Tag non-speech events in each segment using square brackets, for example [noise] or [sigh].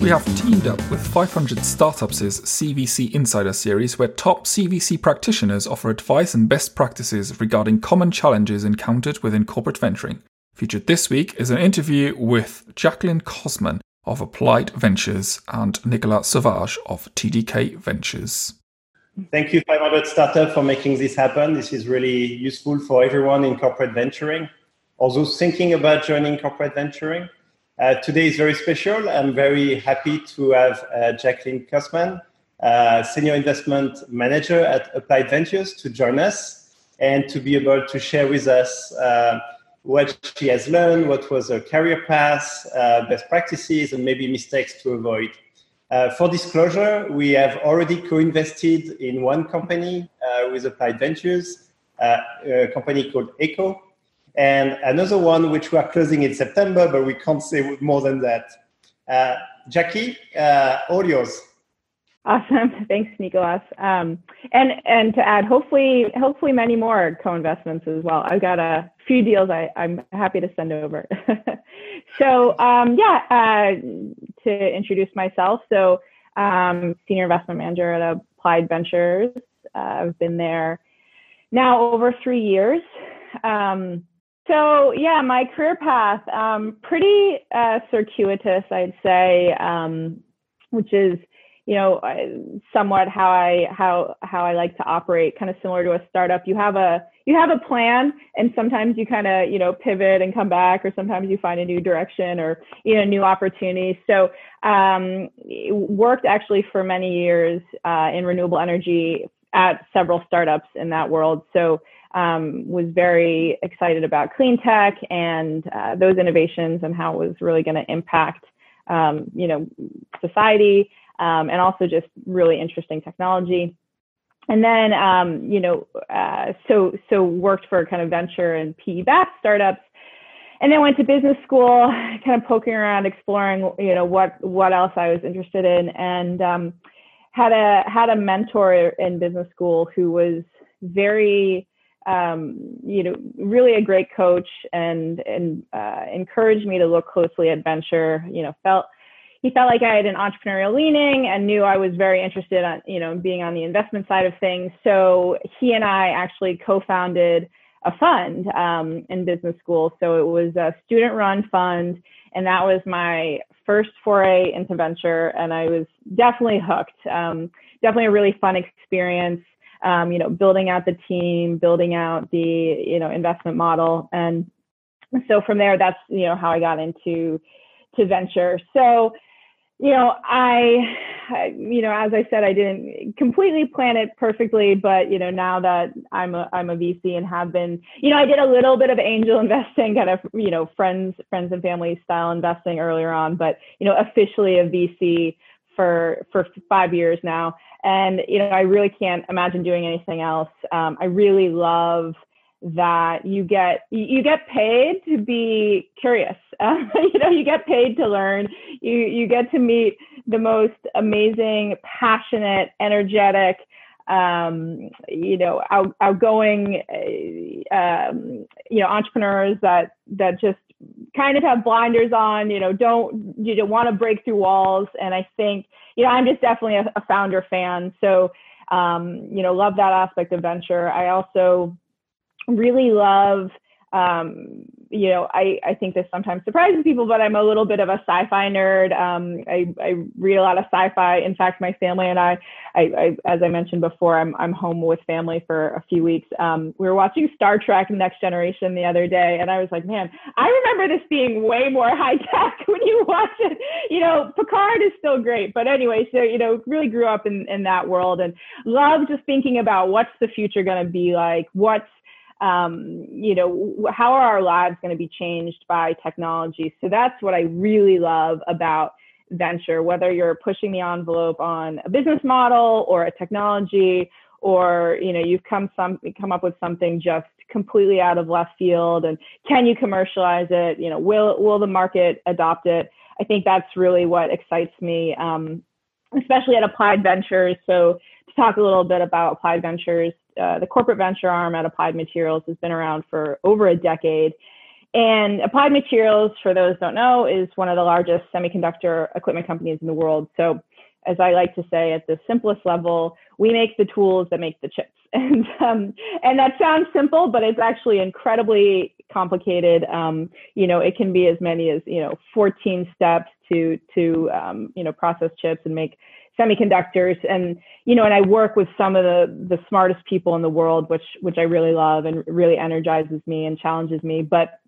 we have teamed up with 500 Startups' CVC Insider series, where top CVC practitioners offer advice and best practices regarding common challenges encountered within corporate venturing. Featured this week is an interview with Jacqueline Kosman of Applied Ventures and Nicolas Sauvage of TDK Ventures. Thank you, 500 Startup, for making this happen. This is really useful for everyone in corporate venturing. Also, thinking about joining corporate venturing. Uh, today is very special. I'm very happy to have uh, Jacqueline Kosman, uh, Senior Investment Manager at Applied Ventures, to join us and to be able to share with us uh, what she has learned, what was her career path, uh, best practices, and maybe mistakes to avoid. Uh, for disclosure, we have already co-invested in one company with Applied Ventures, a company called Echo, and another one which we are closing in September, but we can't say more than that. Uh, Jackie, uh, all yours. Awesome, [laughs] thanks, Nicolas. Um, and and to add, hopefully, hopefully many more co-investments as well. I've got a few deals I, I'm happy to send over. [laughs] so um, yeah, uh, to introduce myself, so um, senior investment manager at Applied Ventures. Uh, I've been there now over three years. Um, so yeah, my career path um, pretty uh, circuitous, I'd say, um, which is you know somewhat how I how how I like to operate, kind of similar to a startup. You have a you have a plan, and sometimes you kind of you know pivot and come back, or sometimes you find a new direction or you know new opportunities. So um, worked actually for many years uh, in renewable energy at several startups in that world. So um, was very excited about clean tech and uh, those innovations and how it was really going to impact, um, you know, society um, and also just really interesting technology. And then, um, you know, uh, so so worked for kind of venture and PE-backed startups, and then went to business school, [laughs] kind of poking around, exploring, you know, what what else I was interested in, and um, had a had a mentor in business school who was very um, you know, really a great coach and and uh, encouraged me to look closely at venture. You know, felt he felt like I had an entrepreneurial leaning and knew I was very interested on you know being on the investment side of things. So he and I actually co-founded a fund um, in business school. So it was a student-run fund, and that was my first foray into venture, and I was definitely hooked. Um, definitely a really fun experience um, you know, building out the team, building out the, you know, investment model. And so from there, that's, you know, how I got into to venture. So, you know, I, you know, as I said, I didn't completely plan it perfectly, but you know, now that I'm a I'm a VC and have been, you know, I did a little bit of angel [laughs] investing, kind of, you know, friends friends and family style investing earlier on, but you know, officially a VC for for five years now, and you know I really can't imagine doing anything else. Um, I really love that you get you get paid to be curious. Uh, [laughs] you know, you get paid to learn. You you get to meet the most amazing, passionate, energetic, um, you know, out, outgoing, uh, um, you know, entrepreneurs that that just kind of have blinders on, you know, don't you don't want to break through walls. And I think, you know, I'm just definitely a, a founder fan. So, um, you know, love that aspect of venture. I also really love um, you know, I, I think this sometimes surprises people, but I'm a little bit of a sci-fi nerd. Um, I, I read a lot of sci-fi. In fact, my family and I, I, I as I mentioned before, I'm, I'm home with family for a few weeks. Um, we were watching Star Trek Next Generation the other day, and I was like, man, I remember this being way more [laughs] high tech when you watch it. You know, Picard is still great, but anyway, so, you know, really grew up in, in that world and love just thinking about what's the future going to be like, what's um, you know, how are our lives going to be changed by technology? So that's what I really love about venture, whether you're pushing the envelope on a business model or a technology, or you know, you've come some come up with something just completely out of left field, and can you commercialize it? You know, will will the market adopt it? I think that's really what excites me, um, especially at Applied Ventures. So to talk a little bit about Applied Ventures, uh, the corporate venture arm at Applied Materials has been around for over a decade. and Applied Materials, for those don't know, is one of the largest semiconductor equipment companies in the world. So, as I like to say, at the simplest level, we make the tools that make the chips. [laughs] And um, and that sounds simple, but it's actually incredibly complicated. Um, you know, it can be as many as you know 14 steps to to um, you know process chips and make semiconductors. And you know and i work with some of the the smartest people in the world which which i really love and really energizes me and challenges me. But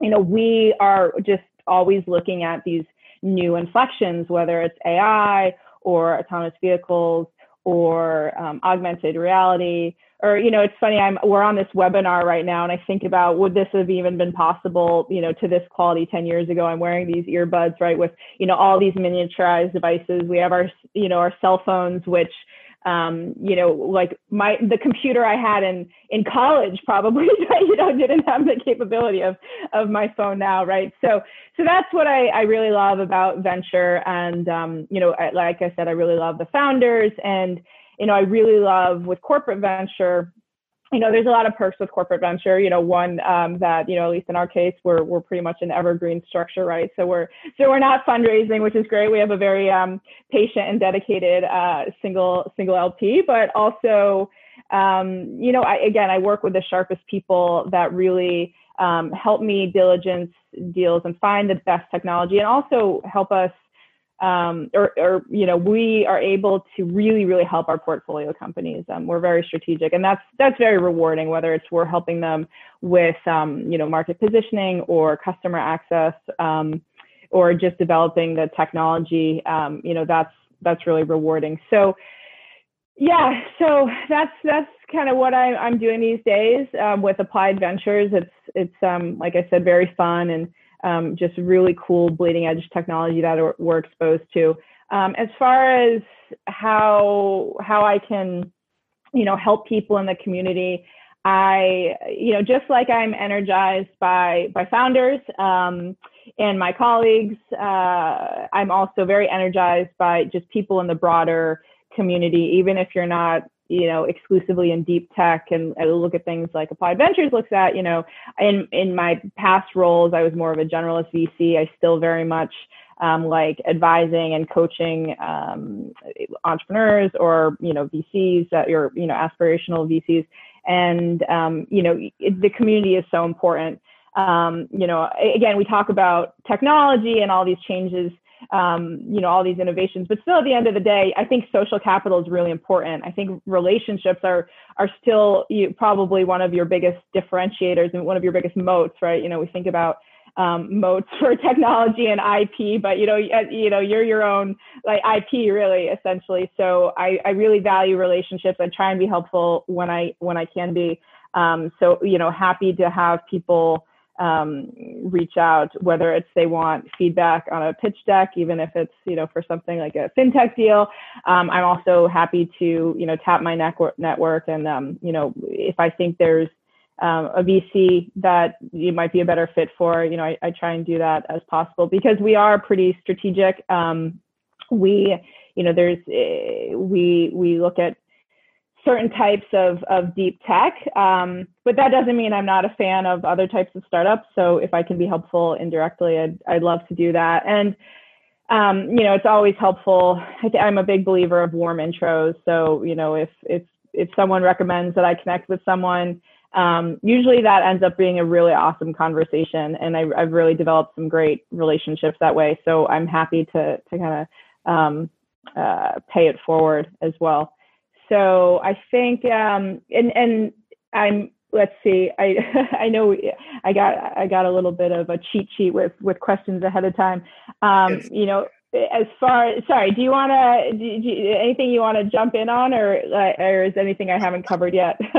you know we are just always looking at these new inflections whether it's ai or autonomous vehicles or um, augmented reality or you know it's funny i'm we're on this webinar right now and i think about would this have even been possible you know to this quality 10 years ago i'm wearing these earbuds right with you know all these miniaturized devices we have our you know our cell phones which um, you know, like my the computer I had in in college probably [laughs] you know didn't have the capability of of my phone now, right? So so that's what I I really love about venture, and um, you know, I, like I said, I really love the founders and you know, I really love with corporate venture, you know, there's a lot of perks with corporate venture. You know, one um, that you know, at least in our case, we're we're pretty much an evergreen structure, right? So we're so we're not fundraising, which is great. We have a very um, patient and dedicated uh, single single LP, but also, um, you know, I, again, I work with the sharpest people that really um, help me diligence deals and find the best technology, and also help us um, or, or, you know we are able to really really help our portfolio companies. Um, we're very strategic and that's that's very rewarding whether it's we're helping them with um, you know market positioning or customer access um, or just developing the technology. Um, you know that's that's really rewarding. So yeah so that's that's kind of what I, am doing these days um, with applied ventures. It's it's like i said very fun and um, just really cool bleeding edge technology that we're exposed to. Um, as far as how how I can, you know, help people in the community, I, you know, just like I'm energized by by founders um, and my colleagues, uh, I'm also very energized by just people in the broader community. Even if you're not you know, exclusively in deep tech and I look at things like Applied Ventures looks at, you know, in, in my past roles, I was more of a generalist VC. I still very much um, like advising and coaching um, entrepreneurs or, you know, VCs that you're, you know, aspirational VCs. And, um, you know, it, the community is so important. Um, you know, again, we talk about technology and all these changes um, you know, all these innovations. But still, at the end of the day, I think social capital is really important. I think relationships are are still you, probably one of your biggest differentiators and one of your biggest moats, right? You know, we think about um, moats [laughs] for technology and IP, but you know, you know, you're your own like IP really essentially. So I, I really value relationships. I try and be helpful when I when I can be. Um, so you know, happy to have people um, reach out, whether it's they want feedback on a pitch deck, even if it's you know for something like a fintech deal. Um, I'm also happy to you know tap my network and um, you know if I think there's um, a VC that you might be a better fit for, you know I, I try and do that as possible because we are pretty strategic. Um, we you know there's uh, we we look at certain types of, of deep tech. Um, but that doesn't mean I'm not a fan of other types of startups. So if I can be helpful indirectly, I'd, I'd love to do that. And, um, you know, it's always helpful. I am a big believer of warm intros. So, you know, if, if, if someone recommends that I connect with someone, um, usually that ends up being a really awesome conversation. And I, have really developed some great relationships that way. So I'm happy to, to kind of um, uh, pay it forward as well so I think, um, and and I'm let's see, I [laughs] I know I got I got a little bit of a cheat sheet with with questions ahead of time. Um, yes. You know, as far sorry, do you want to anything you want to jump in on, or or is anything I haven't covered yet? [laughs]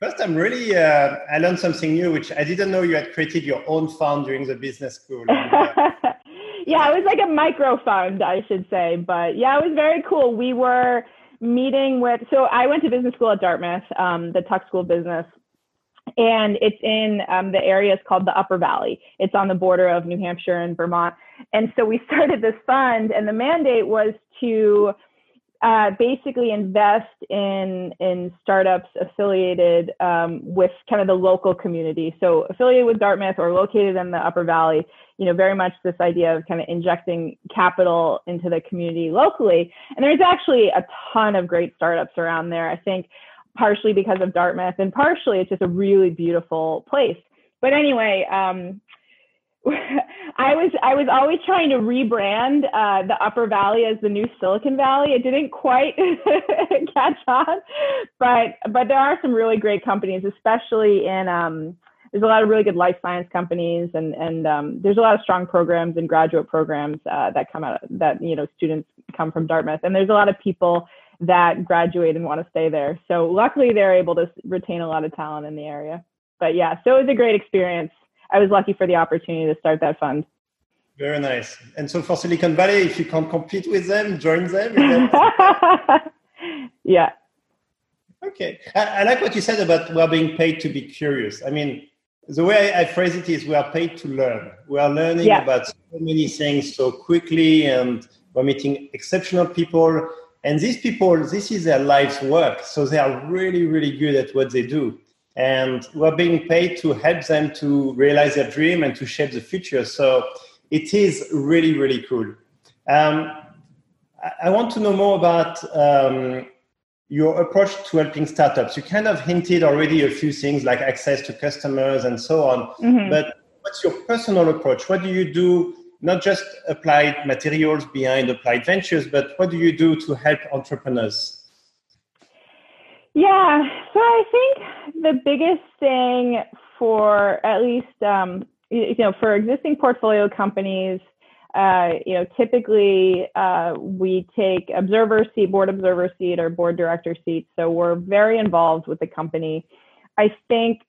First, I'm really uh, I learned something new, which I didn't know you had created your own fund during the business school. [laughs] Uh, yeah, it was like a micro fund, I should say, but yeah, it was very cool. We were meeting with, so I went to business school at Dartmouth, um, the Tuck School of Business, and it's in um, the area is called the Upper Valley. It's on the border of New Hampshire and Vermont. And so we [laughs] started this fund, and the mandate was to uh, basically invest in in startups affiliated um, with kind of the local community. So affiliated with Dartmouth or located in the Upper Valley. You know, very much this idea of kind of injecting capital into the community locally. And there's actually a ton of great startups around there. I think partially because of Dartmouth and partially it's just a really beautiful place. But anyway, um, [laughs] I was I was always trying to rebrand uh, the Upper Valley as the new Silicon Valley. It didn't quite [laughs] catch on, but but there are some really great companies, especially in um, there's a lot of really good life science companies, and and um, there's a lot of strong programs and graduate programs uh, that come out that you know students come from Dartmouth, and there's a lot of people that graduate and want to stay there. So luckily, they're able to retain a lot of talent in the area. But yeah, so it was a great experience I was lucky for the opportunity to start that fund. Very nice. And so for Silicon Valley, if you can't compete with them, join them. [laughs] yeah. Okay. I, I, like what you said about we're being paid to be curious. I mean, the way I, I phrase it is we are paid to learn. We are learning yeah. about so many things so quickly and we're meeting exceptional people. And these people, this is their life's work. So they are really, really good at what they do and we're being paid to help them to realize their dream and to shape the future. So it is really, really cool. Um, I want to know more about um, your approach to helping startups. You kind of hinted already a few things like access to customers and so on. Mm-hmm. But what's your personal approach? What do you do? Not just applied materials behind applied ventures, but what do you do to help entrepreneurs? Yeah, so I think the biggest thing for at least um, you know for existing portfolio companies, uh, you know, typically uh, we take observer seat, board observer seat, or board director seat. So we're very involved with the company. I think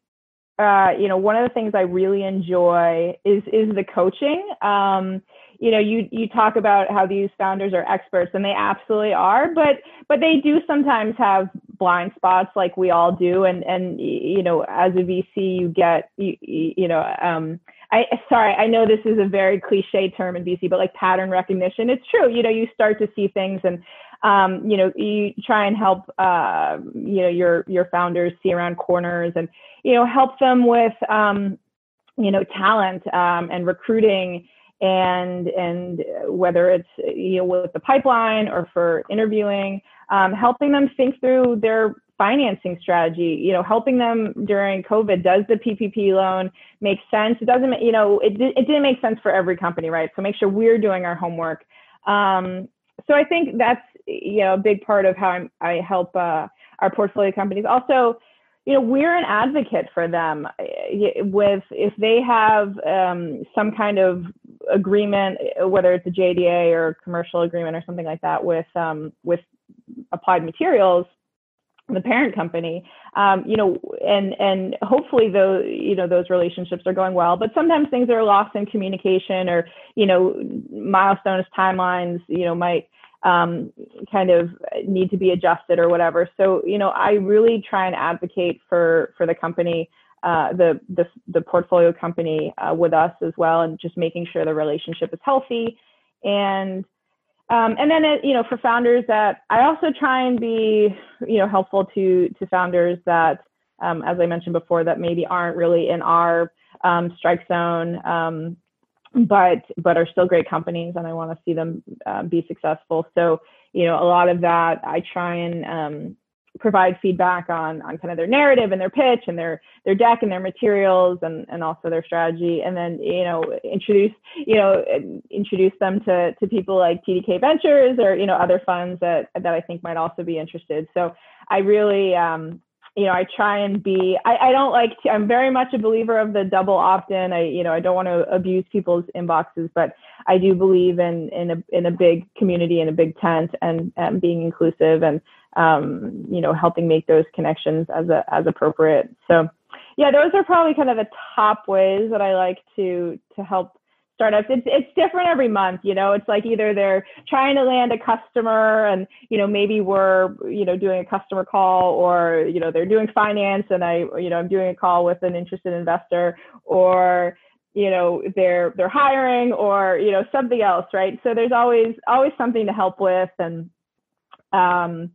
uh, you know one of the things I really enjoy is is the coaching. Um, you know you you talk about how these founders are experts and they absolutely are but but they do sometimes have blind spots like we all do and and you know as a vc you get you, you know um i sorry i know this is a very cliche term in vc but like pattern recognition it's true you know you start to see things and um, you know, you try and help, uh, you know, your your founders see around corners, and you know, help them with, um, you know, talent um, and recruiting, and and whether it's you know with the pipeline or for interviewing, um, helping them think through their financing strategy. You know, helping them during COVID. Does the PPP loan make sense? It doesn't. You know, it it didn't make sense for every company, right? So make sure we're doing our homework. Um, so I think that's you know a big part of how I'm, i help uh, our portfolio companies. Also, you know, we're an advocate for them eh, with if they have um, some kind of agreement, whether it's a JDA or commercial agreement or something like that with um, with applied materials the parent company um, you know and and hopefully those you know those relationships are going well. But sometimes things are lost in communication or you know milestones timelines you know might um, kind of need to be adjusted or whatever. So you know i really try and advocate for for the company uh, the, the, the portfolio company uh, with us as well, and just making sure the relationship is healthy. And um, and then it, you know for founders that I also try and be you know helpful to to founders that um, as I mentioned before that maybe aren't really in our um, strike zone. Um, but but are still great companies and I want to see them uh, be successful. So you know a lot of that I try and um, provide feedback on on kind of their narrative and their pitch and their their deck and their materials and and also their strategy. And then you know introduce you know introduce them to to people like TDK Ventures or you know other funds that that I think might also be interested. So I really um you know I try and be I, I don't like to, I'm very much a believer of the double opt-in. I you know I don't want to abuse people's inboxes but I do believe in in a in a big community and a big tent and, and being inclusive and um, you know, helping make those connections as a, as appropriate. So yeah, those are probably kind of the top ways that I like to, to help startups. It's, it's different every month, you know, it's like either they're trying to land a customer and, you know, maybe we're, you know, doing a customer call or, you know, they're doing finance and I, you know, I'm doing a call with an interested investor or, you know they're they're hiring or you know something else right so there's always always something to help with and Um,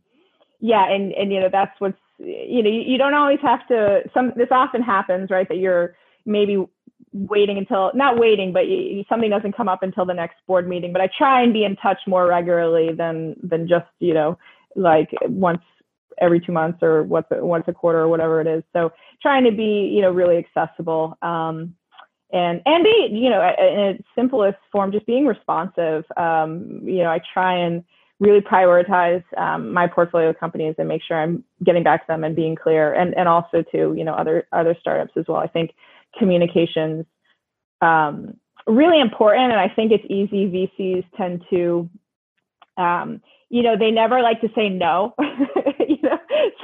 yeah, and and you know that's what's you know you, you don't always have to. Some this often happens, right? That you're maybe waiting until not waiting, but you, something doesn't come up until the next board meeting. But I try and be in touch more regularly than than just you know like once every two months or once once a quarter or whatever it is. So trying to be you know really accessible. Um, and and be you know in its simplest form just being responsive um, you know i try and really prioritize um, my portfolio companies and make sure i'm getting back to them and being clear. And and also to you know other other startups as well. I think communications um, really important. And i think it's easy. Vcs tend to um, you know they never like to say no. [laughs] You know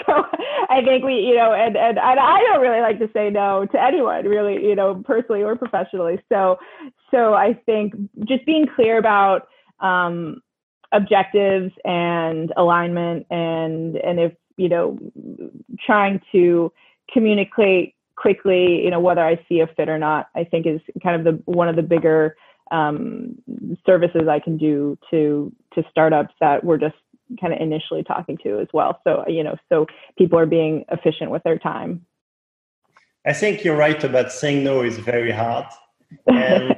so i think we you know and, and and i don't really like to say no to anyone really you know personally or professionally. So so i think just being clear about um objectives and alignment and and if you know trying to communicate quickly you know whether i see a fit or not i think is kind of the one of the bigger um, services I can do to to startups that we're just kind of initially talking to as well. So you know, so people are being efficient with their time. I think you're right about saying no is very hard. [laughs] And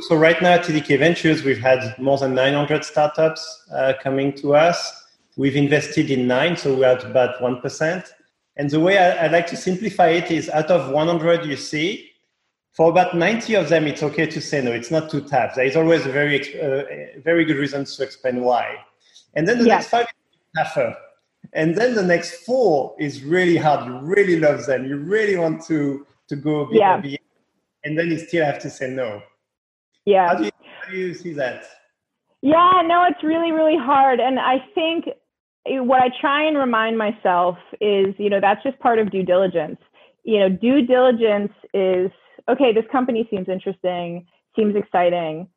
so right now at TDK Ventures, we've had more than 900 startups uh, coming to us. We've invested in nine, so we're at about 1%. And the way I, I like to simplify it is out of 100 you see, for about 90 of them, it's okay to say no. It's not too tough. There is always a very, uh, very good reason to explain why. And then the next five is tougher. And then the next four is really hard. You really love them. You really want to, to go yeah. and then you still have to say no. Yeah. How do, you, how do you see that? Yeah, no, it's really, really hard. And I think what I try and remind myself is, you know, that's just part of due diligence. You know, due diligence is okay, this company seems interesting, seems exciting.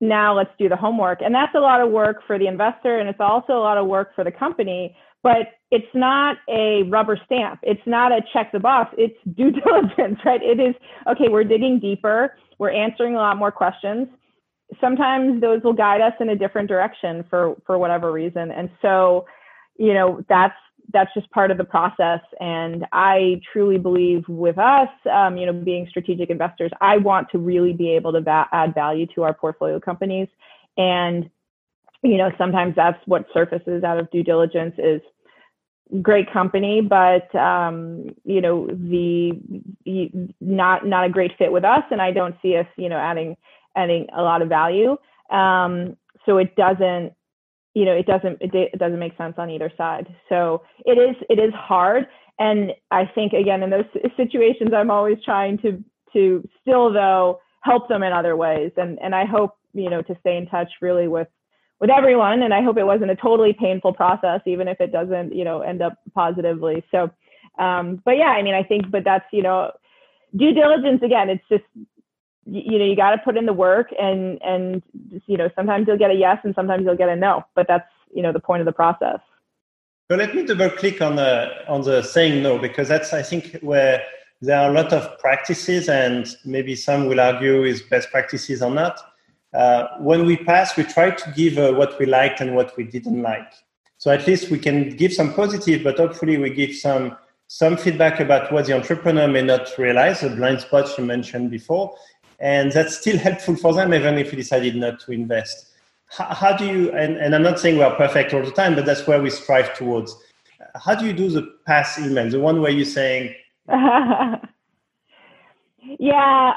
Now let's do the homework. And that's a lot of work for the investor and it's also a lot of work for the company, but it's not a rubber stamp. It's not a check the box. It's due [laughs] diligence, right? It is, okay, we're digging deeper. We're answering a lot more questions. Sometimes those will guide us in a different direction for, for whatever reason. And so, you know, that's that's just part of the process. And I truly believe with us, um, you know, being strategic investors, I want to really be able to va- add value to our portfolio companies. And, you know, sometimes that's what surfaces out of due diligence is great company, but, um, you know, the, not, not a great fit with us. And I don't see us, you know, adding, adding a lot of value. Um, so it doesn't, you know it doesn't it, doesn't make sense on either side so it is it is hard and i think again in those [laughs] situations i'm always trying to to still though help them in other ways and and i hope you know to stay in touch really with with everyone and i hope it wasn't a totally painful process even if it doesn't you know end up positively. So um but yeah i mean i think but that's you know due diligence again it's just you know you got to put in the work and and you know sometimes you'll get a yes and sometimes you'll get a no but that's you know the point of the process. So let me double click on the on the saying no because that's i think where there are a lot of practices and maybe some will argue is best practices or not uh, when we pass we try to give uh, what we liked and what we didn't like. So at least we can give some positive but hopefully we give some some feedback about what the entrepreneur may not realize the blind spots you mentioned before. And that's still helpful for them even if we decided not to invest. How, how do you and, and i'm not saying we're perfect all the time but that's where we strive towards. How do you do the pass email? The one where you're saying [laughs] yeah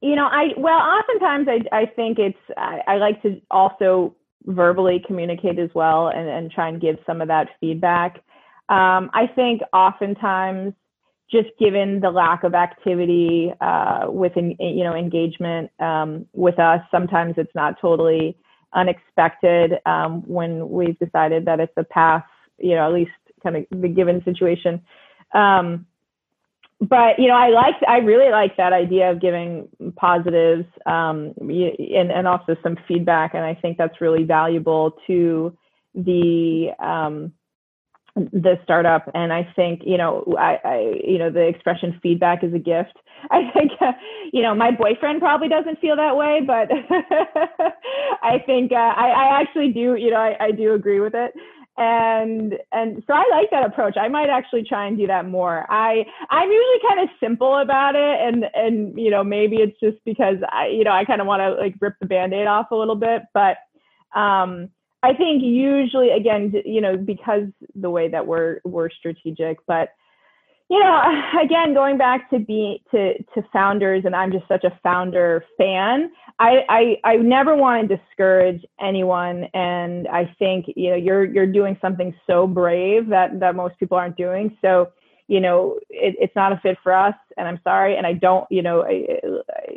you know i well oftentimes i, I think it's I, I like to also verbally communicate as well and, and try and give some of that feedback. Um, i think oftentimes just given the lack of activity uh, within you know engagement um, with us sometimes it's not totally unexpected um, when we've decided that it's a path you know at least kind of the given situation. Um, but you know i like i really like that idea of giving positives um, and, and also some feedback and i think that's really valuable to the um, the startup. And i think you know I, I you know the expression feedback is a gift. [laughs] I think uh, you know my boyfriend probably doesn't feel that way but [laughs] i think uh, I, I actually do you know I, I do agree with it and and so i like that approach. I might actually try and do that more. I i'm usually kind of simple about it and and you know maybe it's just because i you know i kind of want to like rip the band-aid off a little bit. But um I think usually, again, you know, because the way that we're we're strategic, but you [laughs] know, again, going back to be to to founders, and I'm just such a founder fan. I I, I never want to discourage anyone, and I think you know you're you're doing something so brave that that most people aren't doing. So you know, it, it's not a fit for us, and I'm sorry, and I don't, you know, I,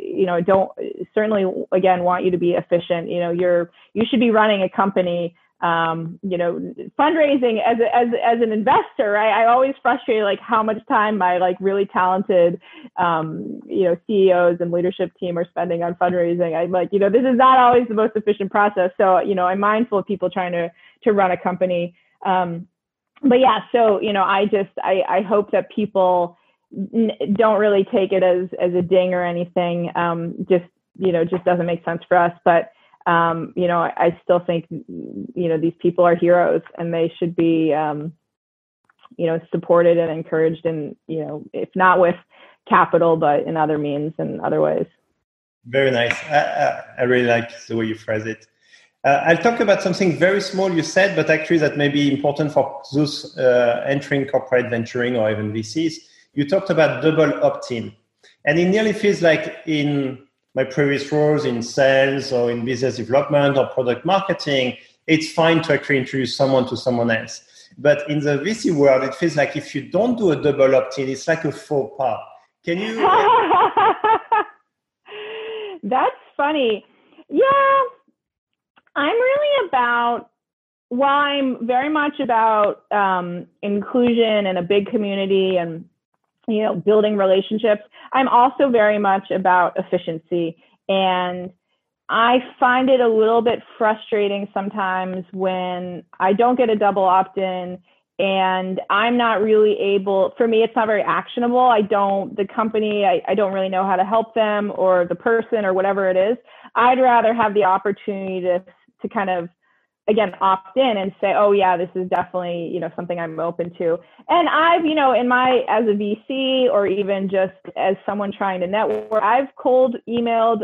you know, don't certainly again want you to be efficient. You know, you're you should be running a company. Um, you know, fundraising as as as an investor, I, I always frustrate like how much time my like really talented, um, you know, CEOs and leadership team are spending on fundraising. I'm like, you know, this is not always the most efficient process. So, you know, I'm mindful of people trying to to run a company. Um, but yeah, so you know, I just I, I hope that people n- don't really take it as as a ding or anything. Um, just you know, just doesn't make sense for us. But um, you know, I, I, still think you know these people are heroes and they should be um, you know supported and encouraged, and you know, if not with capital, but in other means and other ways. Very nice. I, I, I really like the way you phrase it. Uh, I'll talk about something very small you said, but actually that may be important for those uh, entering corporate venturing or even VCs. You talked about double opt-in. And it nearly feels like in my previous roles in sales or in business development or product marketing, it's fine to actually introduce someone to someone else. But in the VC world, it feels like if you don't do a double opt-in, it's like a faux pas. Can you? [laughs] That's funny. Yeah, I'm really about, while I'm very much about um, inclusion and a big community and you know building relationships, I'm also very much about efficiency. And I find it a little bit frustrating sometimes when I don't get a double opt-in and I'm not really able, for me, it's not very actionable. I don't, the company, I, I don't really know how to help them or the person or whatever it is. I'd rather have the opportunity to to kind of again opt in and say oh yeah this is definitely you know something i'm open to. And i've you know in my as a vc or even just as someone trying to network i've cold emailed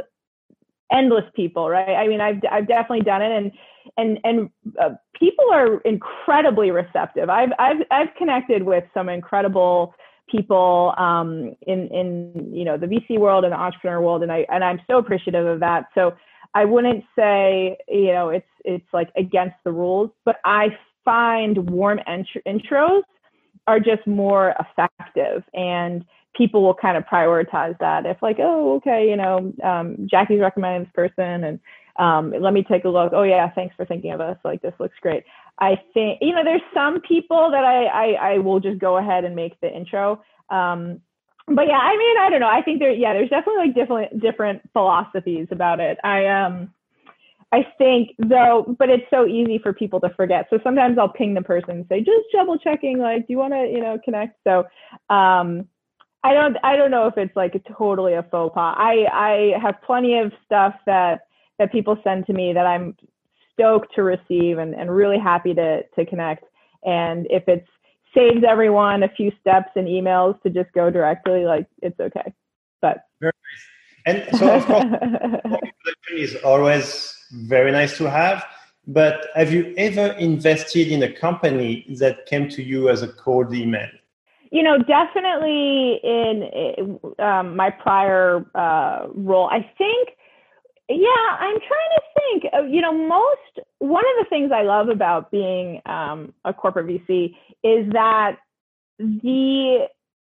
endless people right? I mean i've i've definitely done it and and and uh, people are incredibly receptive. I've i've i've connected with some incredible people um, in in you know the vc world and the entrepreneur world and i and i'm so appreciative of that. So I wouldn't say, you know, it's it's like against the rules, but I find warm int- intros are just more effective and people will kind of prioritize that. If like, oh, okay, you know, um, Jackie's recommending this person and um, let me take a look. Oh yeah, thanks for thinking of us. Like this looks great. I think, you know, there's some people that I, I, I will just go ahead and make the intro. Um, but yeah, I mean, I don't know. I think there, yeah, there's definitely like different different philosophies about it. I um, I think though, but it's so easy for people to forget. So sometimes I'll ping the person and say, just double checking, like, do you want to, you know, connect? So, um, I don't, I don't know if it's like totally a faux pas. I, I have plenty of stuff that that people send to me that I'm stoked to receive and, and really happy to to connect. And if it's saves everyone a few steps and emails to just go directly, like it's okay. But very nice. And so of course [laughs] is always very nice to have. But have you ever invested in a company that came to you as a cold email? You know, definitely in um, my prior uh, role, I think yeah, I'm trying to think. Uh, you know, most one of the things I love about being um, a corporate VC is that the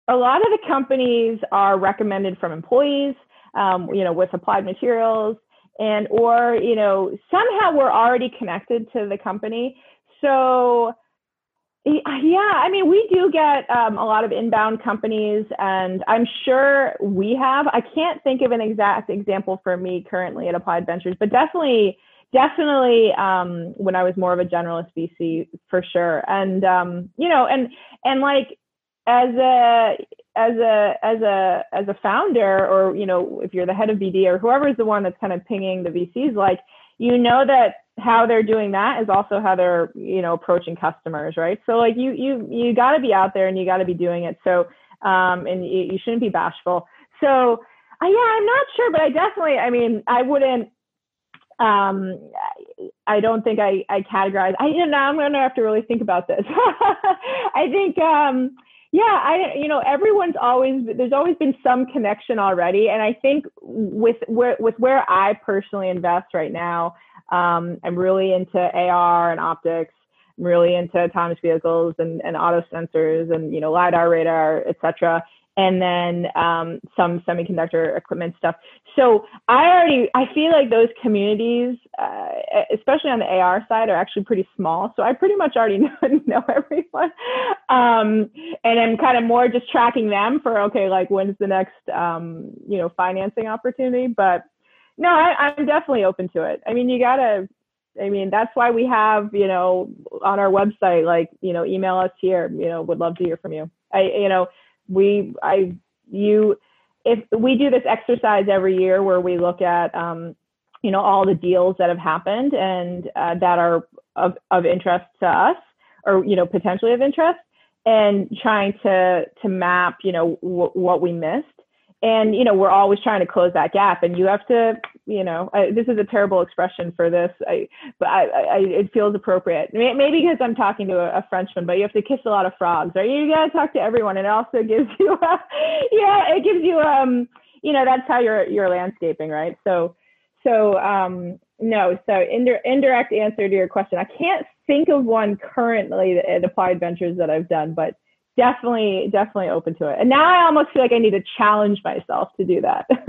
a lot of the companies are recommended from employees. Um, you know, with applied materials and or you know somehow we're already connected to the company. So yeah, I mean, we do get um, a lot of inbound companies, and I'm sure we have. I can't think of an exact example for me currently at Applied Ventures, but definitely, definitely um, when I was more of a generalist VC for sure. And um, you know, and and like as a as a as a as a founder, or you know, if you're the head of BD or whoever is the one that's kind of pinging the VCs, like you know that how they're doing that is also how they're you know approaching customers, right? So like you you you got to be out there and you got to be doing it. So um, and you, you shouldn't be bashful. So uh, yeah, I'm not sure, but I definitely, I mean, I wouldn't um, I don't think I, I categorize. I you know I'm gonna have to really think about this. [laughs] I think um, yeah, I you know everyone's always there's always been some connection already, and I think with where with where I personally invest right now, um, I'm really into AR and optics. I'm really into autonomous vehicles and, and auto sensors and you know lidar, radar, etc and then um, some semiconductor equipment stuff. So I already I feel like those communities, uh, especially on the AR side, are actually pretty small. So I pretty much already [laughs] know, know everyone, um, and I'm kind of more just tracking them for okay, like when's the next um, you know financing opportunity. But no, I, I'm definitely open to it. I mean, you gotta I mean, that's why we have, you know, on our website, like, you know, email us here, you know, would love to hear from you. I, you know, we I you if we do this exercise every year where we look at um, you know all the deals that have happened and uh, that are of, of interest to us or you know potentially of interest and trying to to map you know w- what we missed and you know we're always trying to close that gap. And you have to you know I, this is a terrible expression for this. I, but I, I, it feels appropriate. Maybe because i'm talking to a, a, frenchman but you have to kiss a lot of frogs right? You got to talk to everyone. And it also gives [laughs] you a, yeah it gives you um you know that's how you're you're landscaping right? So so um no. So indir- indirect answer to your question. I can't think of one currently at applied ventures that i've done but definitely definitely open to it and now i almost feel like i need to challenge myself to do that [laughs]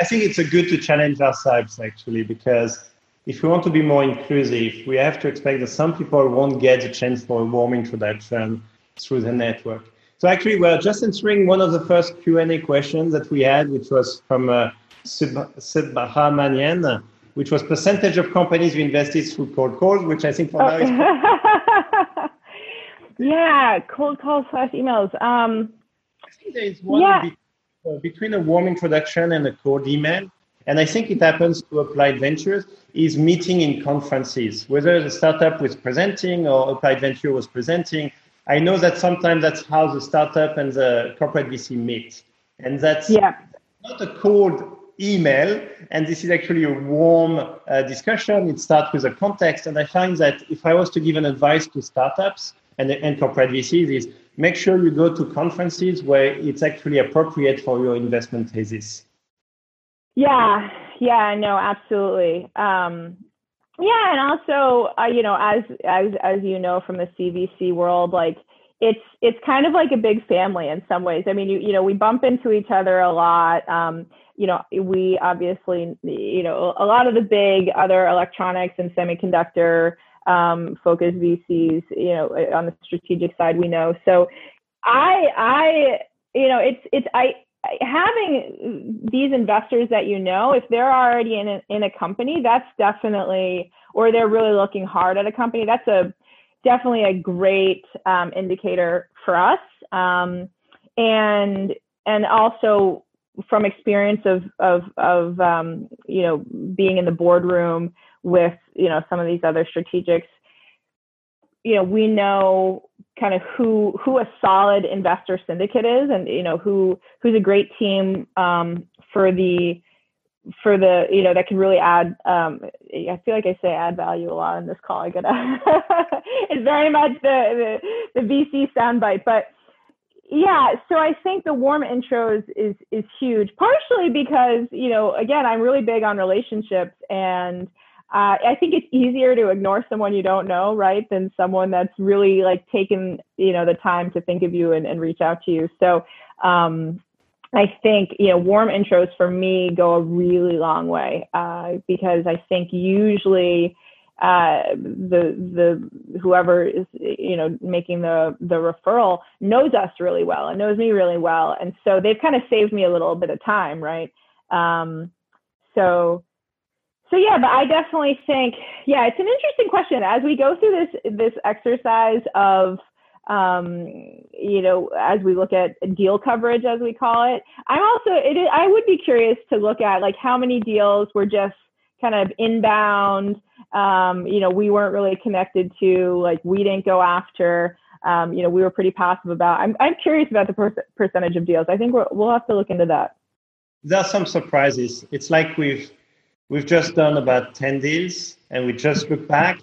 i think it's a good to challenge ourselves actually because if we want to be more inclusive we have to expect that some people won't get the chance for a warm introduction through the network so actually we're just answering one of the first q&a questions that we had which was from uh, Subramanian, which was percentage of companies we invested through cold calls, which I think for oh. now is [laughs] Yeah, cold calls slash emails. Um, I think there is one yeah. be, uh, between a warm introduction and a cold email. And I think it happens to Applied Ventures is meeting in conferences, whether the startup was presenting or Applied Venture was presenting. I know that sometimes that's how the startup and the corporate VC meet. And that's yeah. not a cold email. And this is actually a warm uh, discussion. It starts with a context. And I find that if I was to give an advice to startups, and, and corporate VCs is make sure you go to conferences where it's actually appropriate for your investment thesis. Yeah, yeah, no, absolutely. Um, yeah, and also, uh, you know, as as as you know from the CVC world, like it's it's kind of like a big family in some ways. I mean, you you know, we bump into each other a lot. Um, you know, we obviously, you know, a lot of the big other electronics and semiconductor um, focused VCs, you know, on the strategic side, we know. So I, I, you know, it's, it's, I, having these investors that you know, if they're already in a, in a company, that's definitely, or they're really looking hard at a company, that's a definitely a great um, indicator for us. Um, and and also from experience of of of um, you know being in the boardroom with you know some of these other strategics you know we know kind of who who a solid investor syndicate is and you know who who's a great team um, for the for the you know that can really add um, i feel like i say add value a lot in this call i gotta [laughs] it's very much the, the the vc soundbite but yeah so i think the warm intros is is huge partially because you know again i'm really big on relationships and uh, I think it's easier to ignore someone you don't know, right, than someone that's really like taken, you know, the time to think of you and, and reach out to you. So um, I think, you know, warm intros for me go a really long way uh, because I think usually uh, the the whoever is you know making the the referral knows us really well and knows me really well, and so they've kind of saved me a little bit of time, right? Um, so so yeah, but I definitely think yeah, it's an interesting question as we go through this this exercise of um, you know, as we look at deal coverage, as we call it. I'm also, it, I would be curious to look at like how many deals were just kind of inbound. Um, you know, we weren't really connected to, like, we didn't go after. Um, you know, we were pretty passive about. I'm, I'm curious about the per- percentage of deals. I think we will have to look into that. There are some surprises. It's like we've we've just done about ten deals, and we just look back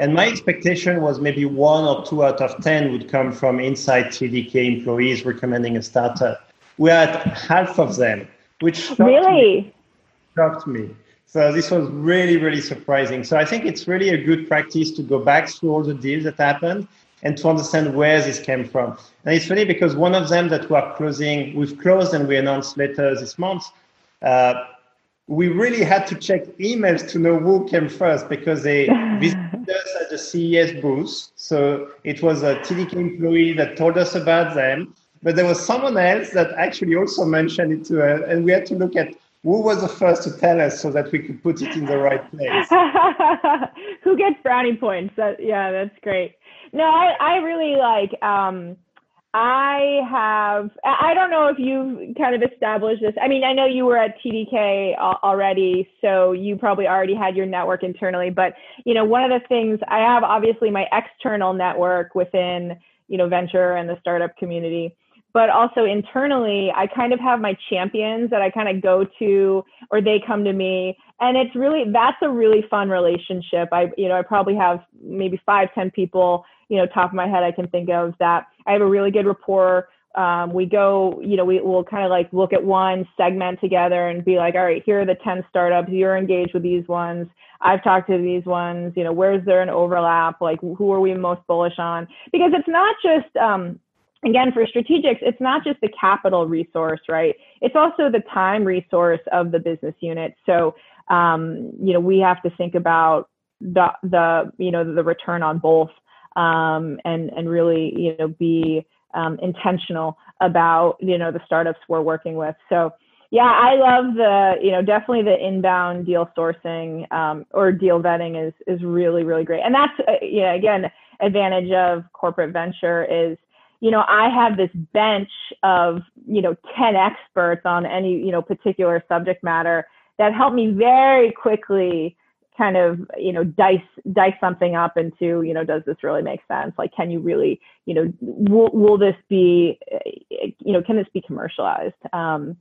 and my expectation was maybe one or two out of 10 would come from inside TDK employees recommending a startup. We're at half of them, which shocked really me. shocked me. So this was really, really surprising. So I think it's really a good practice to go back through all the deals that happened and to understand where this came from. And it's funny because one of them that we're closing, we've closed and we announced later this month. Uh, we really had to check emails to know who came first because they [laughs] visited us at the CES booth. So it was a TDK employee that told us about them, but there was someone else that actually also mentioned it to us, and we had to look at who was the first to tell us so that we could put it in the right place. [laughs] who gets brownie points? That, yeah, that's great. No, I, I really like. Um, I have, I don't know if you've kind of established this. I mean, I know you were at TDK already, so you probably already had your network internally. But, you know, one of the things I have obviously my external network within, you know, venture and the startup community. But also internally, I kind of have my champions that I kind of go to or they come to me. And it's really, that's a really fun relationship. I, you know, I probably have maybe five, ten people you know, top of my head, I can think of that I have a really good rapport. Um, we go, you know, we will kind of like look at one segment together and be like, all right, here are the 10 startups. You're engaged with these ones. I've talked to these ones. You know, where's there an overlap? Like, who are we most bullish on? Because it's not just, um, again, for strategics, it's not just the capital resource, right? It's also the time resource of the business unit. So, um, you know, we have to think about the, the, you know, the return on both um, and and really you know be um, intentional about you know the startups we're working with. So yeah, I love the you know definitely the inbound deal sourcing um, or deal vetting is is really really great, and that's uh, yeah again advantage of corporate venture is you know i have this bench of you know 10 experts on any you know particular subject matter that help me very quickly kind of you know dice dice something up into you know does this really make sense? Like can you really you know will, will this be you know can this be commercialized? Um,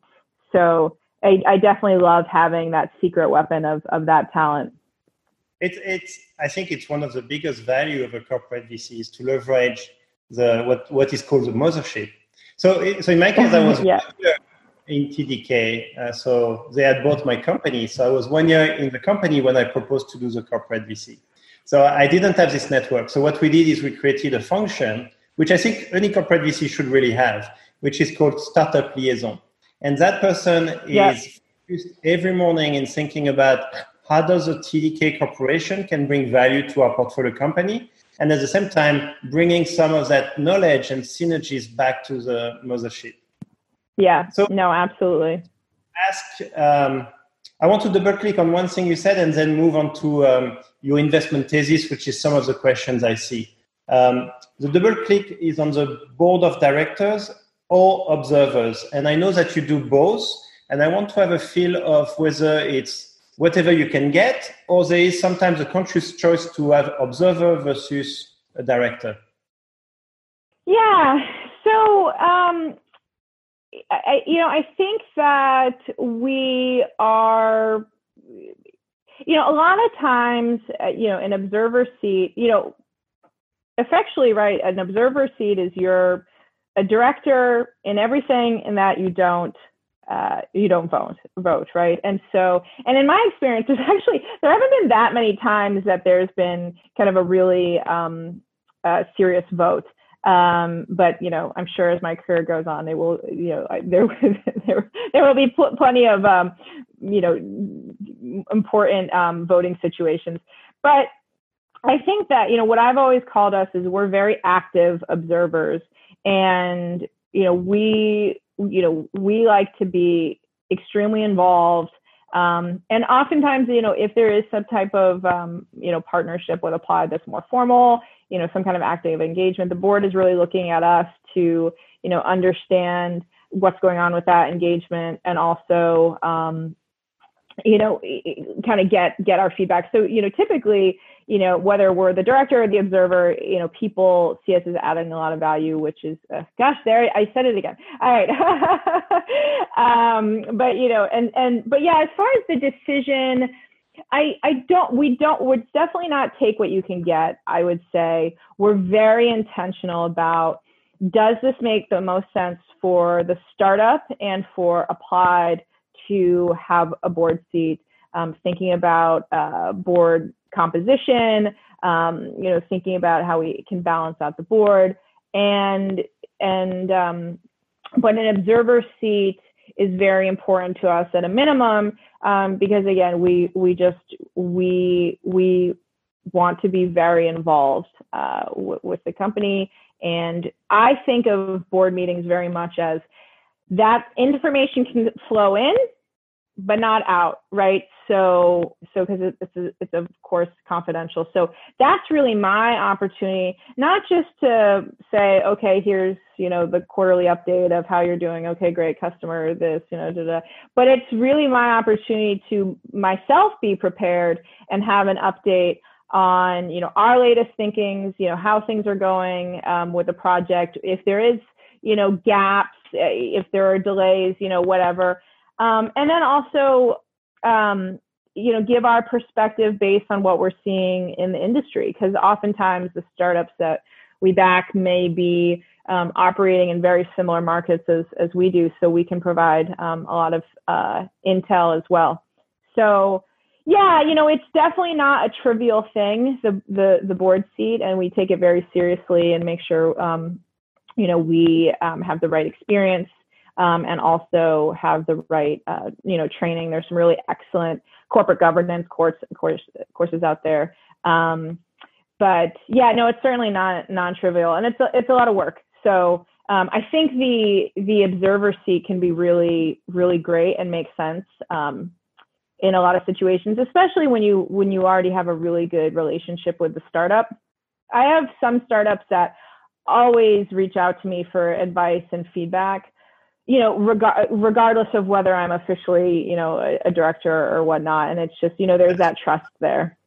so I, I definitely love having that secret weapon of of that talent. It's it's i think it's one of the biggest value of a corporate vc is to leverage the what what is called the mothership. So so in my case i was [laughs] yeah in TDK. Uh, so they had bought my company. So I was one year in the company when I proposed to do the corporate VC. So I didn't have this network. So what we did is we created a function, which I think any corporate VC should really have, which is called startup liaison. And that person is every morning in thinking about how does a TDK corporation can bring value to our portfolio company, and at the same time bringing some of that knowledge and synergies back to the mothership. Yeah. So no, absolutely. Ask. Um, I want to double click on one thing you said and then move on to um, your investment thesis, which is some of the questions I see. Um, the double click is on the board of directors or observers, and I know that you do both. And I want to have a feel of whether it's whatever you can get, or there is sometimes a conscious choice to have observer versus a director. Yeah. So um, I, you know, I think that we are, you know, a lot of times, uh, you know, an observer seat, you know, effectually, right? An observer seat is you're a director in everything, and that you don't uh, you don't vote vote right and so and in my experience [laughs] there's actually there haven't been that many times that there's been kind of a really um, uh, serious vote um, but you know, I'm sure as my career goes on, they will, you know, there [laughs] there there will be pl- plenty of um, you know important um, voting situations. But I think that you know what I've always called us is we're very active observers, and you know we you know we like to be extremely involved. Um, and oftentimes, you know, if there is some type of, um, you know, partnership with Applied that's more formal, you know, some kind of active engagement, the board is really looking at us to, you know, understand what's going on with that engagement and also, um, you know, kind of get get our feedback. So, you know, typically, you know, whether we're the director or the observer, you know, people see us as adding a lot of value, which is, uh, gosh, there, I said it again. All right. [laughs] um, but, you know, and, and, but yeah, as far as the decision, I, I don't, we don't, would definitely not take what you can get. I would say we're very intentional about, does this make the most sense for the startup and for applied to have a board seat, um, thinking about uh, board composition, um, you know, thinking about how we can balance out the board, and and um, but an observer seat is very important to us at a minimum um, because again, we we just we we want to be very involved uh, w- with the company, and I think of board meetings very much as that information can flow in but not out, right? So, so because it's it's, it's of course confidential. So that's really my opportunity, not just to say, okay, here's you know the quarterly update of how you're doing. Okay, great, customer, this, you know, da, da. but it's really my opportunity to myself be prepared and have an update on you know our latest thinkings, you know how things are going um, with the project. If there is you know gaps, eh, if there are delays, you know whatever um, and then also, um, you know, give our perspective based on what we're seeing in the industry, because oftentimes the startups that we back may be um, operating in very similar markets as, as we do, so we can provide um, a lot of uh, intel as well. So, yeah, you know, it's definitely not a trivial thing, the the the board seat, and we take it very seriously and make sure, um, you know, we um, have the right experience um, and also have the right, uh, you know, training. There's some really excellent corporate governance course, course courses out there. Um, but yeah, no, it's certainly not non-trivial, and it's a, it's a lot of work. So um, I think the the observer seat can be really really great and make sense um, in a lot of situations, especially when you when you already have a really good relationship with the startup. I have some startups that always reach out to me for advice and feedback you know, reg- regardless of whether I'm officially, you know, a, a, director or whatnot. And it's just, you know, there's that trust there.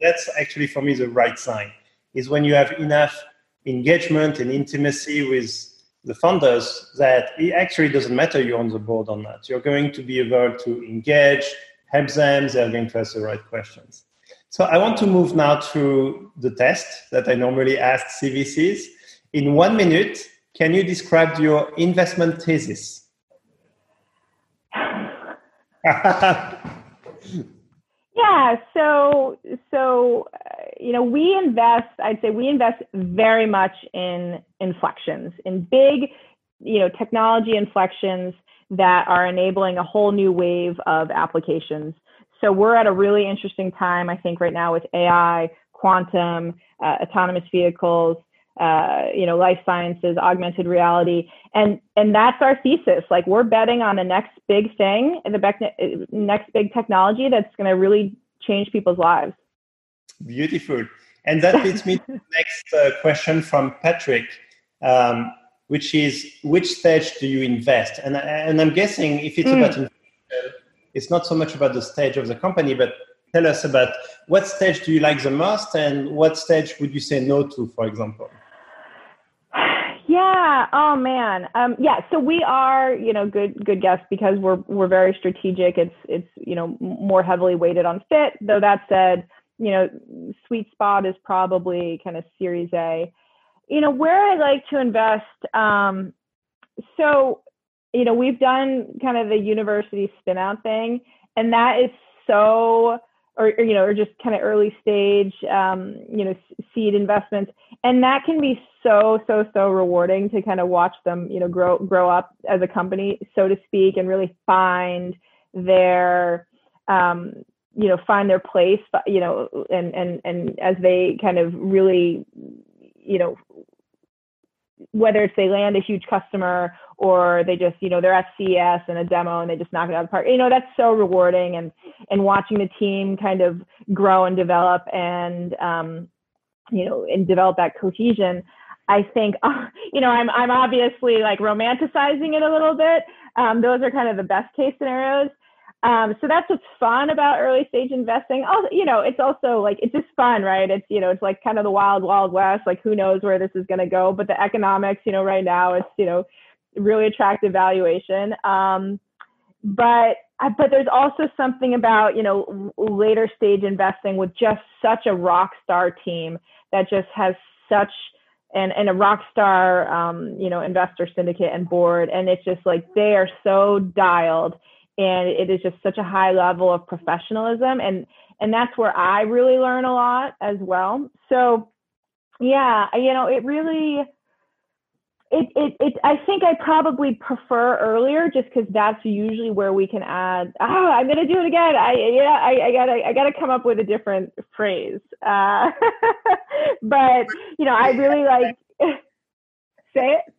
That's actually for me the right sign is when you have enough engagement and intimacy with the founders that it actually doesn't matter you're on the board or not. You're going to be able to engage, help them, they're going to ask the right questions. So I want to move now to the test that I normally ask CVCs. In one minute, can you describe your investment thesis? [laughs] yeah, so so uh, you know we invest. I'd say we invest very much in inflections, in big, you know, technology inflections that are enabling a whole new wave of applications. So we're at a really interesting time, I think, right now with AI, quantum, uh, autonomous vehicles, uh, you know, life sciences, augmented reality, and and that's our thesis. Like we're betting on the next big thing, the next big technology that's going to really change people's lives. Beautiful, and that leads me to the [laughs] next uh, question from Patrick, um, which is which stage do you invest? And and I'm guessing if it's mm. about it's not so much about the stage of the company, but tell us about what stage do you like the most and what stage would you say no to, for example? Yeah. Oh man. Um, yeah. So we are, you know, good good guests because we're we're very strategic. It's it's you know more heavily weighted on fit. Though that said, you know, sweet spot is probably kind of Series A. You know, where I like to invest. Um, so, you know, we've done kind of the university spinout thing, and that is so or, or, you know, or just kind of early stage, um, you know, seed investments, and that can be so so so rewarding to kind of watch them, you know, grow grow up as a company, so to speak, and really find their, um, you know, find their place, you know, and and and as they kind of really, you know, whether it's they land a huge customer or they just you know they're at CES and a demo and they just knock it out of the park. You know that's so rewarding and and watching the team kind of grow and develop and um, you know and develop that cohesion. I think [laughs] you know I'm I'm obviously like romanticizing it a little bit. Um, those are kind of the best case scenarios. Um, so that's what's fun about early stage investing. Also, you know, it's also like it's just fun, right? It's you know, it's like kind of the wild, wild west. Like who knows where this is going to go? But the economics, you know, right now it's you know, really attractive valuation. Um, but but there's also something about you know later stage investing with just such a rock star team that just has such and and a rock star um, you know investor syndicate and board, and it's just like they are so dialed and it is just such a high level of professionalism and and that's where i really learn a lot as well. So yeah you know it really it, it, it i think i probably prefer earlier just because that's usually where we can add oh i'm gonna do it again. I yeah i, I gotta i gotta come up with a different phrase. Uh, [laughs] but you know i really like [laughs] say it.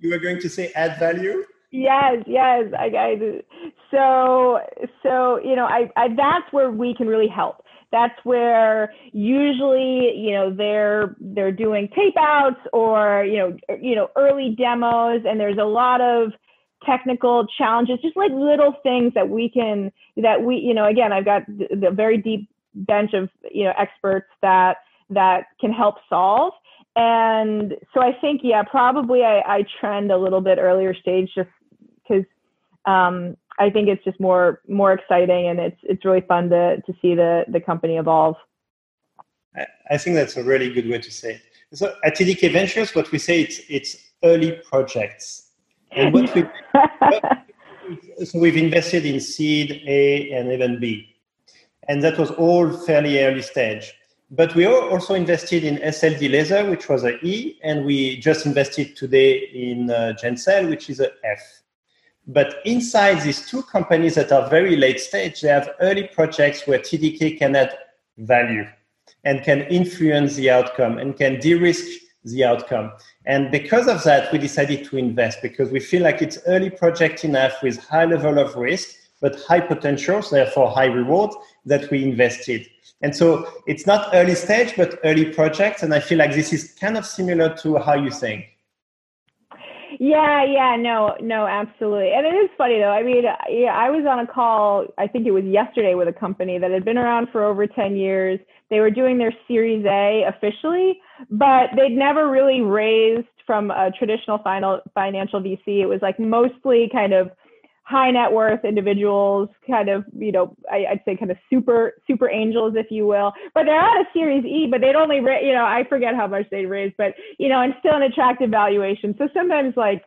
You were going to say add value yes yes I, I so so you know I, I that's where we can really help. That's where usually you know they're they're doing tape outs or you know er, you know early demos and there's a lot of technical challenges just like little things that we can that we you know again i've got the, very deep bench of you know experts that that can help solve. And so i think yeah probably i, I trend a little bit earlier stage just because um, I think it's just more more exciting and it's it's really fun to to see the the company evolve. I think that's a really good way to say it. So at TDK Ventures, what we say it's it's early projects, and what we [laughs] so we've invested in seed A and even B, and that was all fairly early stage. But we also invested in SLD Laser, which was a E, and we just invested today in uh, Gencell, which is a F. But inside these two companies that are very late stage, they have early projects where TDK can add value and can influence the outcome and can de-risk the outcome. And because of that, we decided to invest because we feel like it's early project enough with high level of risk, but high potential, so therefore high reward that we invested. And so it's not early stage, but early projects. And I feel like this is kind of similar to how you think. Yeah, yeah, no, no, absolutely. And it is funny though. I mean, yeah, I was on a call, I think it was yesterday with a company that had been around for over 10 years. They were doing their Series A officially, but they'd never really raised from a traditional final financial VC. It was like mostly kind of high net worth individuals, kind of, you know, I, would say kind of super, super angels, if you will. But they're at a Series E, but they'd only, ra- you know, I forget how much they raised, but, you know, and still an attractive valuation. So sometimes like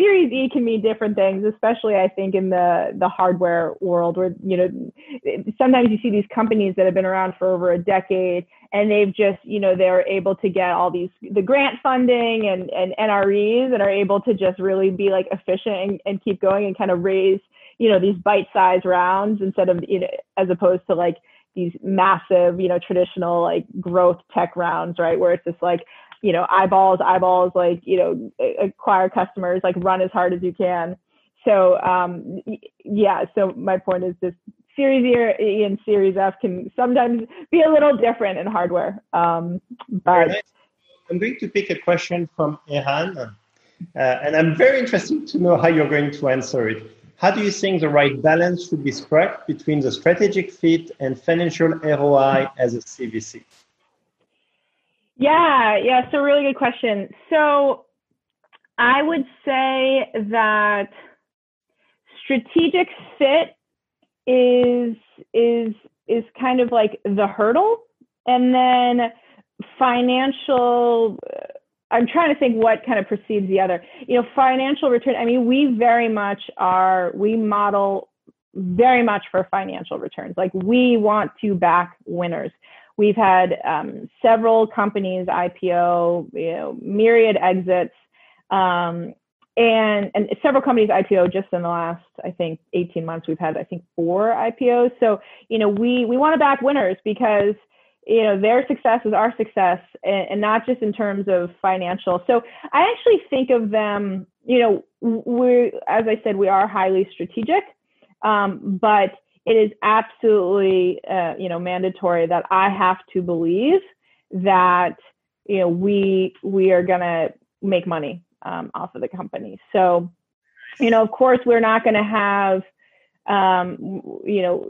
Series E can mean different things, especially I think in the the hardware world, where you know sometimes you see these companies that have been around for over a decade, and they've just you know they're able to get all these the grant funding and and NREs and are able to just really be like efficient and, and keep going and kind of raise you know these bite sized rounds instead of you know as opposed to like these massive you know traditional like growth tech rounds right where it's just like you know, eyeballs, eyeballs, like, you know, acquire customers, like run as hard as you can. So, um, yeah, so my point is this Series E and Series F can sometimes be a little different in hardware. Um, but I'm going to pick a question from Ehan, uh, and I'm very interested to know how you're going to answer it. How do you think the right balance should be struck between the strategic fit and financial ROI as a CVC? Yeah, yeah. So really good question. So I would say that strategic fit is is is kind of like the hurdle, and then financial. Uh, I'm trying to think what kind of precedes the other. You know, financial return. I mean, we very much are. We model very much for financial returns. Like we want to back winners. We've had um, several companies IPO, you know, myriad exits, um, and and several companies IPO just in the last, I think, 18 months. We've had, I think, four IPOs. So you know, we we want to back winners because you know their success is our success and, and, not just in terms of financial so i actually think of them you know we as i said we are highly strategic um, but it is absolutely uh, you know mandatory that i have to believe that you know we we are going to make money um, off of the company so you know of course we're not going to have um, you know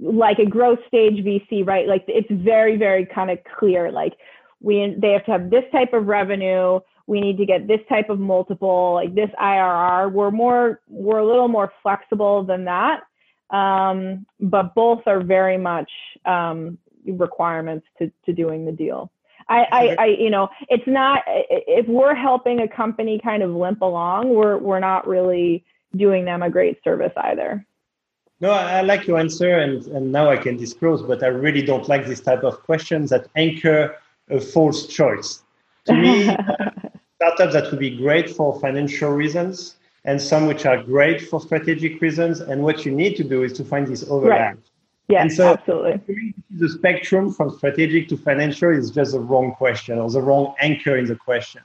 like a growth stage VC, right? Like it's very, very kind of clear. Like we they have to have this type of revenue. We need to get this type of multiple, like this IRR. We're more, we're a little more flexible than that, um, but both are very much um, requirements to to doing the deal. I, I, I, you know, it's not if we're helping a company kind of limp along, we're we're not really doing them a great service either. No, I like your answer, and, and now I can disclose, but I really don't like this type of questions that anchor a false choice. To me, [laughs] startups that would be great for financial reasons, and some which are great for strategic reasons. And what you need to do is to find this overlap. Right. Yeah, so absolutely. The spectrum from strategic to financial is just the wrong question or the wrong anchor in the question.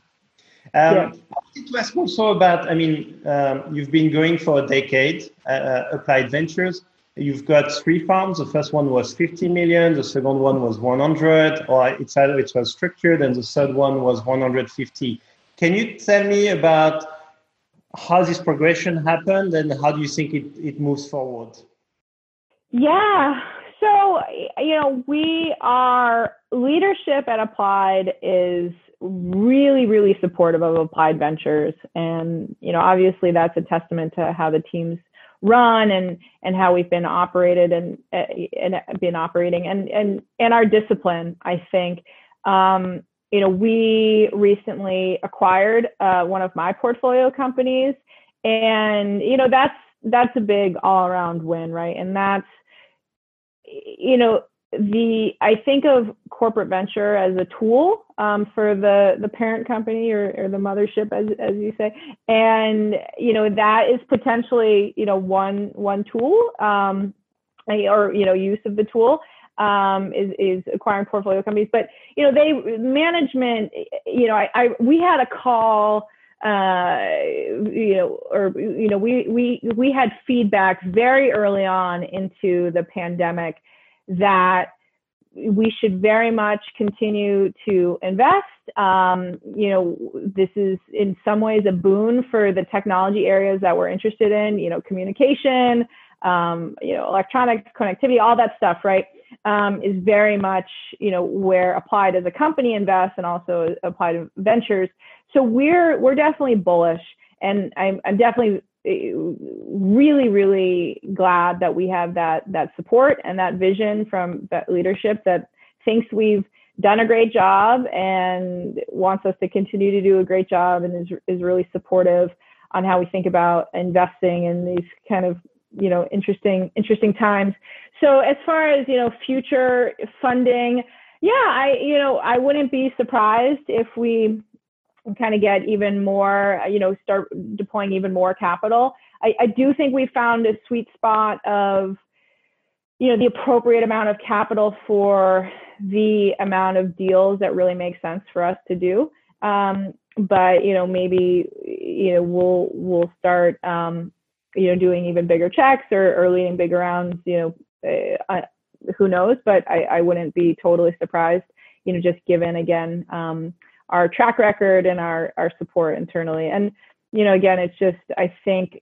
Um, yeah. I wanted to ask also about, I mean, um, you've been going for a decade, uh, uh, Applied Ventures. You've got three farms. The first one was 50 million. The second one was 100, or it's either it was structured, and the third one was 150. Can you tell me about how this progression happened and how do you think it, it moves forward? Yeah. So, you know, we are leadership at Applied is really, really supportive of applied ventures. And, you know, obviously that's a testament to how the teams run and, and how we've been operated and, and been operating and, and, and our discipline, I think. Um, you know, we recently acquired uh, one of my portfolio companies. And, you know, that's, that's a big all around win, right? And that's, you know, the I think of corporate venture as a tool um, for the the parent company or, or the mothership, as as you say, and you know that is potentially you know one one tool um, or you know use of the tool um, is is acquiring portfolio companies. But you know they management. You know I, I we had a call uh, you know, or you know, we we we had feedback very early on into the pandemic that we should very much continue to invest. Um, you know, this is in some ways a boon for the technology areas that we're interested in. You know, communication, um, you know, electronics, connectivity, all that stuff, right? Um, is very much you know where applied as a company invests and also applied ventures. So we're we're definitely bullish, and I'm, I'm definitely really really glad that we have that that support and that vision from that leadership that thinks we've done a great job and wants us to continue to do a great job and is is really supportive on how we think about investing in these kind of you know interesting interesting times so as far as you know future funding yeah i you know i wouldn't be surprised if we kind of get even more, you know, start deploying even more capital. I, I do think we found a sweet spot of, you know, the appropriate amount of capital for the amount of deals that really make sense for us to do. Um, but you know, maybe you know we'll we'll start um, you know doing even bigger checks or, or leading bigger rounds. You know, uh, who knows? But I, I wouldn't be totally surprised. You know, just given again. Um, our track record and our our support internally. And you know, again, it's just I think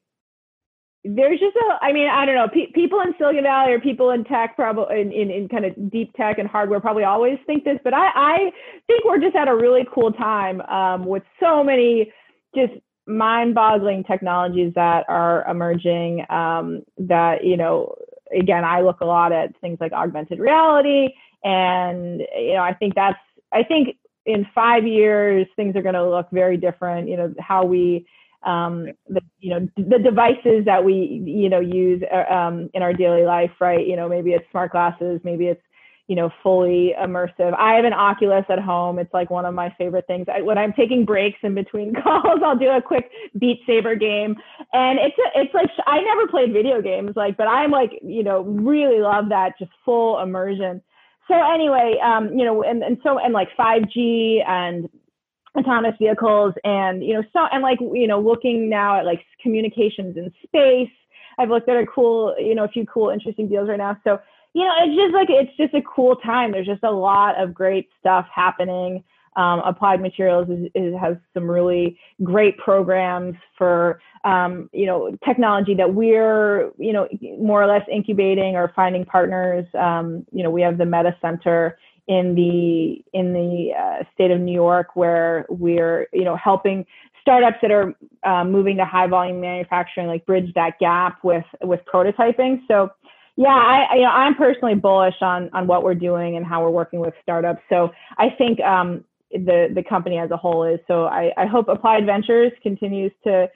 there's just a I mean I don't know pe- people in Silicon Valley or people in tech probably in, in, in kind of deep tech and hardware probably always think this, but I I think we're just at a really cool time um, with so many just mind-boggling technologies that are emerging um, that you know again i look a lot at things like augmented reality and you know i think that's i think in five years things are going to look very different you know how we um, the you know the devices that we you know use uh, um, in our daily life right? You know maybe it's smart glasses maybe it's you know fully immersive. I have an oculus at home. It's like one of my favorite things. I, when i'm taking breaks in between [laughs] calls i'll do a quick beat saber game. And it's a, it's like i never played video games like but i'm like you know really love that just full immersion. So anyway, um, you know, and, and so and like 5G and autonomous vehicles and you know so and like you know looking now at like communications in space. I've looked at a cool you know a few cool interesting deals right now. So you know it's just like it's just a cool time. There's just a lot of great stuff happening. Um, applied materials is, is, has some really great programs for um, you know technology that we're you know more or less incubating or finding partners. Um, you know we have the meta center in the in the uh, state of New York, where we're you know helping startups that are uh, moving to high volume manufacturing, like bridge that gap with with prototyping. So yeah, I you know I'm personally bullish on on what we're doing and how we're working with startups. So I think um, the the company as a whole is. So I, I hope Applied Ventures continues to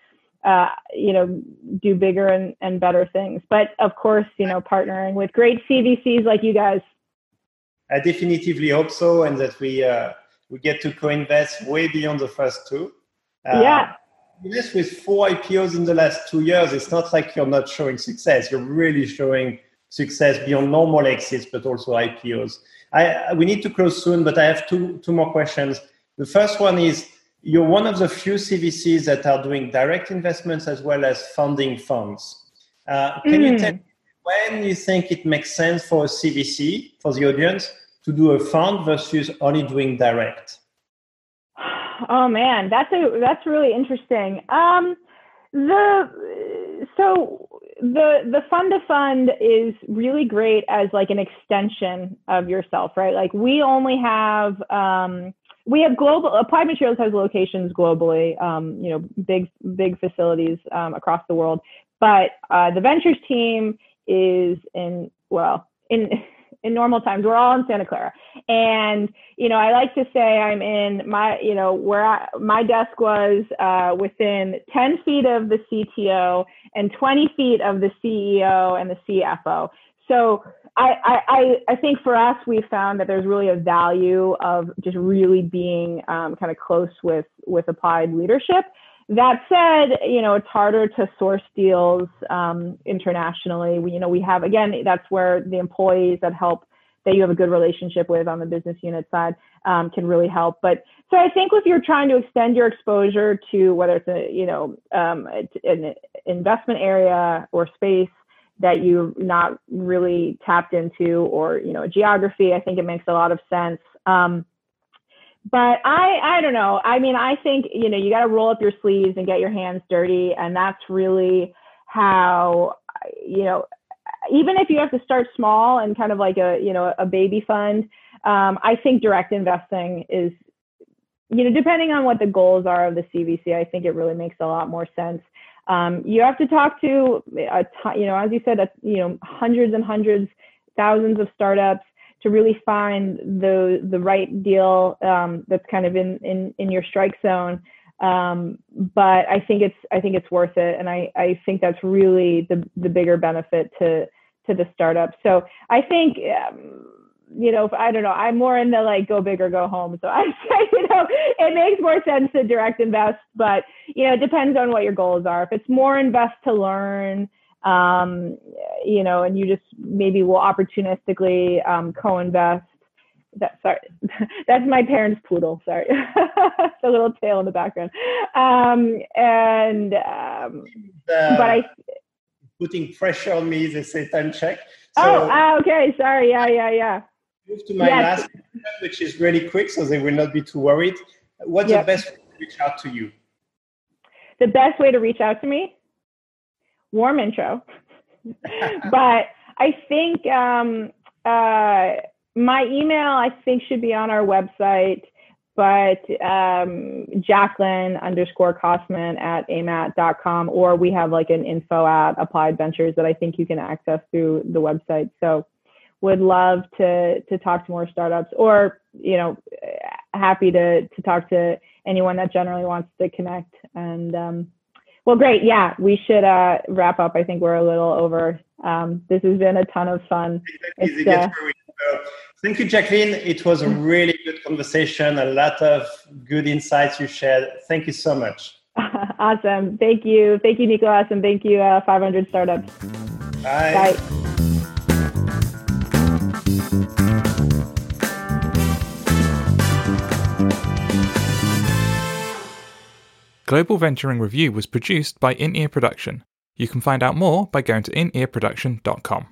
uh, you know, do bigger and, and better things. But of course, you know, partnering with great CVCs like you guys I definitively hope so, and that we uh, we get to co-invest way beyond the first two. Uh, yeah. Yes, with four IPOs in the last two years, it's not like you're not showing success. You're really showing success beyond normal exits, but also IPOs. I, we need to close soon, but I have two two more questions. The first one is you're one of the few CVCs that are doing direct investments as well as funding funds. Uh, can mm. you tell when you think it makes sense for a CVC, for the audience, to do a fund versus only doing direct? Oh man, that's a that's really interesting. Um, the so the the fund to fund is really great as like an extension of yourself, right? Like we only have um, we have global applied materials has locations globally, um, you know, big big facilities um, across the world. But uh, the ventures team is in well in in normal times. We're all in santa clara. And you know i like to say i'm in my you know where I, my desk was uh, within 10 feet of the cto and 20 feet of the ceo and the cfo so I, I, I think for us, we found that there's really a value of just really being um, kind of close with with applied leadership that said, you know, it's harder to source deals um, internationally. We, you know, we have, again, that's where the employees that help that you have a good relationship with on the business unit side um, can really help. But so I think if you're trying to extend your exposure to whether it's a, you know, um, an investment area or space that you're not really tapped into or, you know, a geography, I think it makes a lot of sense. Um, but I I don't know. I mean, I think you know you got to roll up your sleeves and get your hands dirty, and that's really how you know. Even if you have to start small and kind of like a you know a baby fund, um, I think direct investing is you know depending on what the goals are of the CVC, I think it really makes a lot more sense. Um, you have to talk to a you know as you said, a, you know hundreds and hundreds, thousands of startups to really find the the right deal um, that's kind of in, in in your strike zone. Um, but I think it's I think it's worth it, and I I think that's really the the bigger benefit to to the startup. So I think. Um, you know, I don't know, I'm more in the like go big or go home. So [laughs] I say, you know, it makes more sense to direct invest, but you know, it depends on what your goals are. If it's more invest to learn, um, you know, and you just maybe will opportunistically um, co-invest. That sorry, [laughs] that's my parents' poodle. Sorry, [laughs] the little tail in the background. Um, and um, uh, but I putting pressure on me. They say time check. So oh, ah, okay. Sorry. Yeah, yeah, yeah. Move to my yes. last question, which is really quick, so they will not be too worried. What's yep. the best way to reach out to you? The best way to reach out to me? Warm intro. [laughs] but I think um, uh, my email, I think, should be on our website. But um, Jacqueline underscore Kosman at amat.com, or we have like an info at Applied Ventures that I think you can access through the website. So would love to to talk to more startups or you know happy to to talk to anyone that generally wants to connect and um, well, great. Yeah, we should uh, wrap up. I think we're a little over. Um, this has been a ton of fun. Uh, thank you, Jacqueline. It was a really good conversation, a lot of good insights you shared. Thank you so much. [laughs] awesome. Thank you. Thank you, Nicolas, and thank you, uh, 500 Startups. Bye. Bye. Global Venturing Review was produced by In Ear Production. You can find out more by going to inearproduction.com.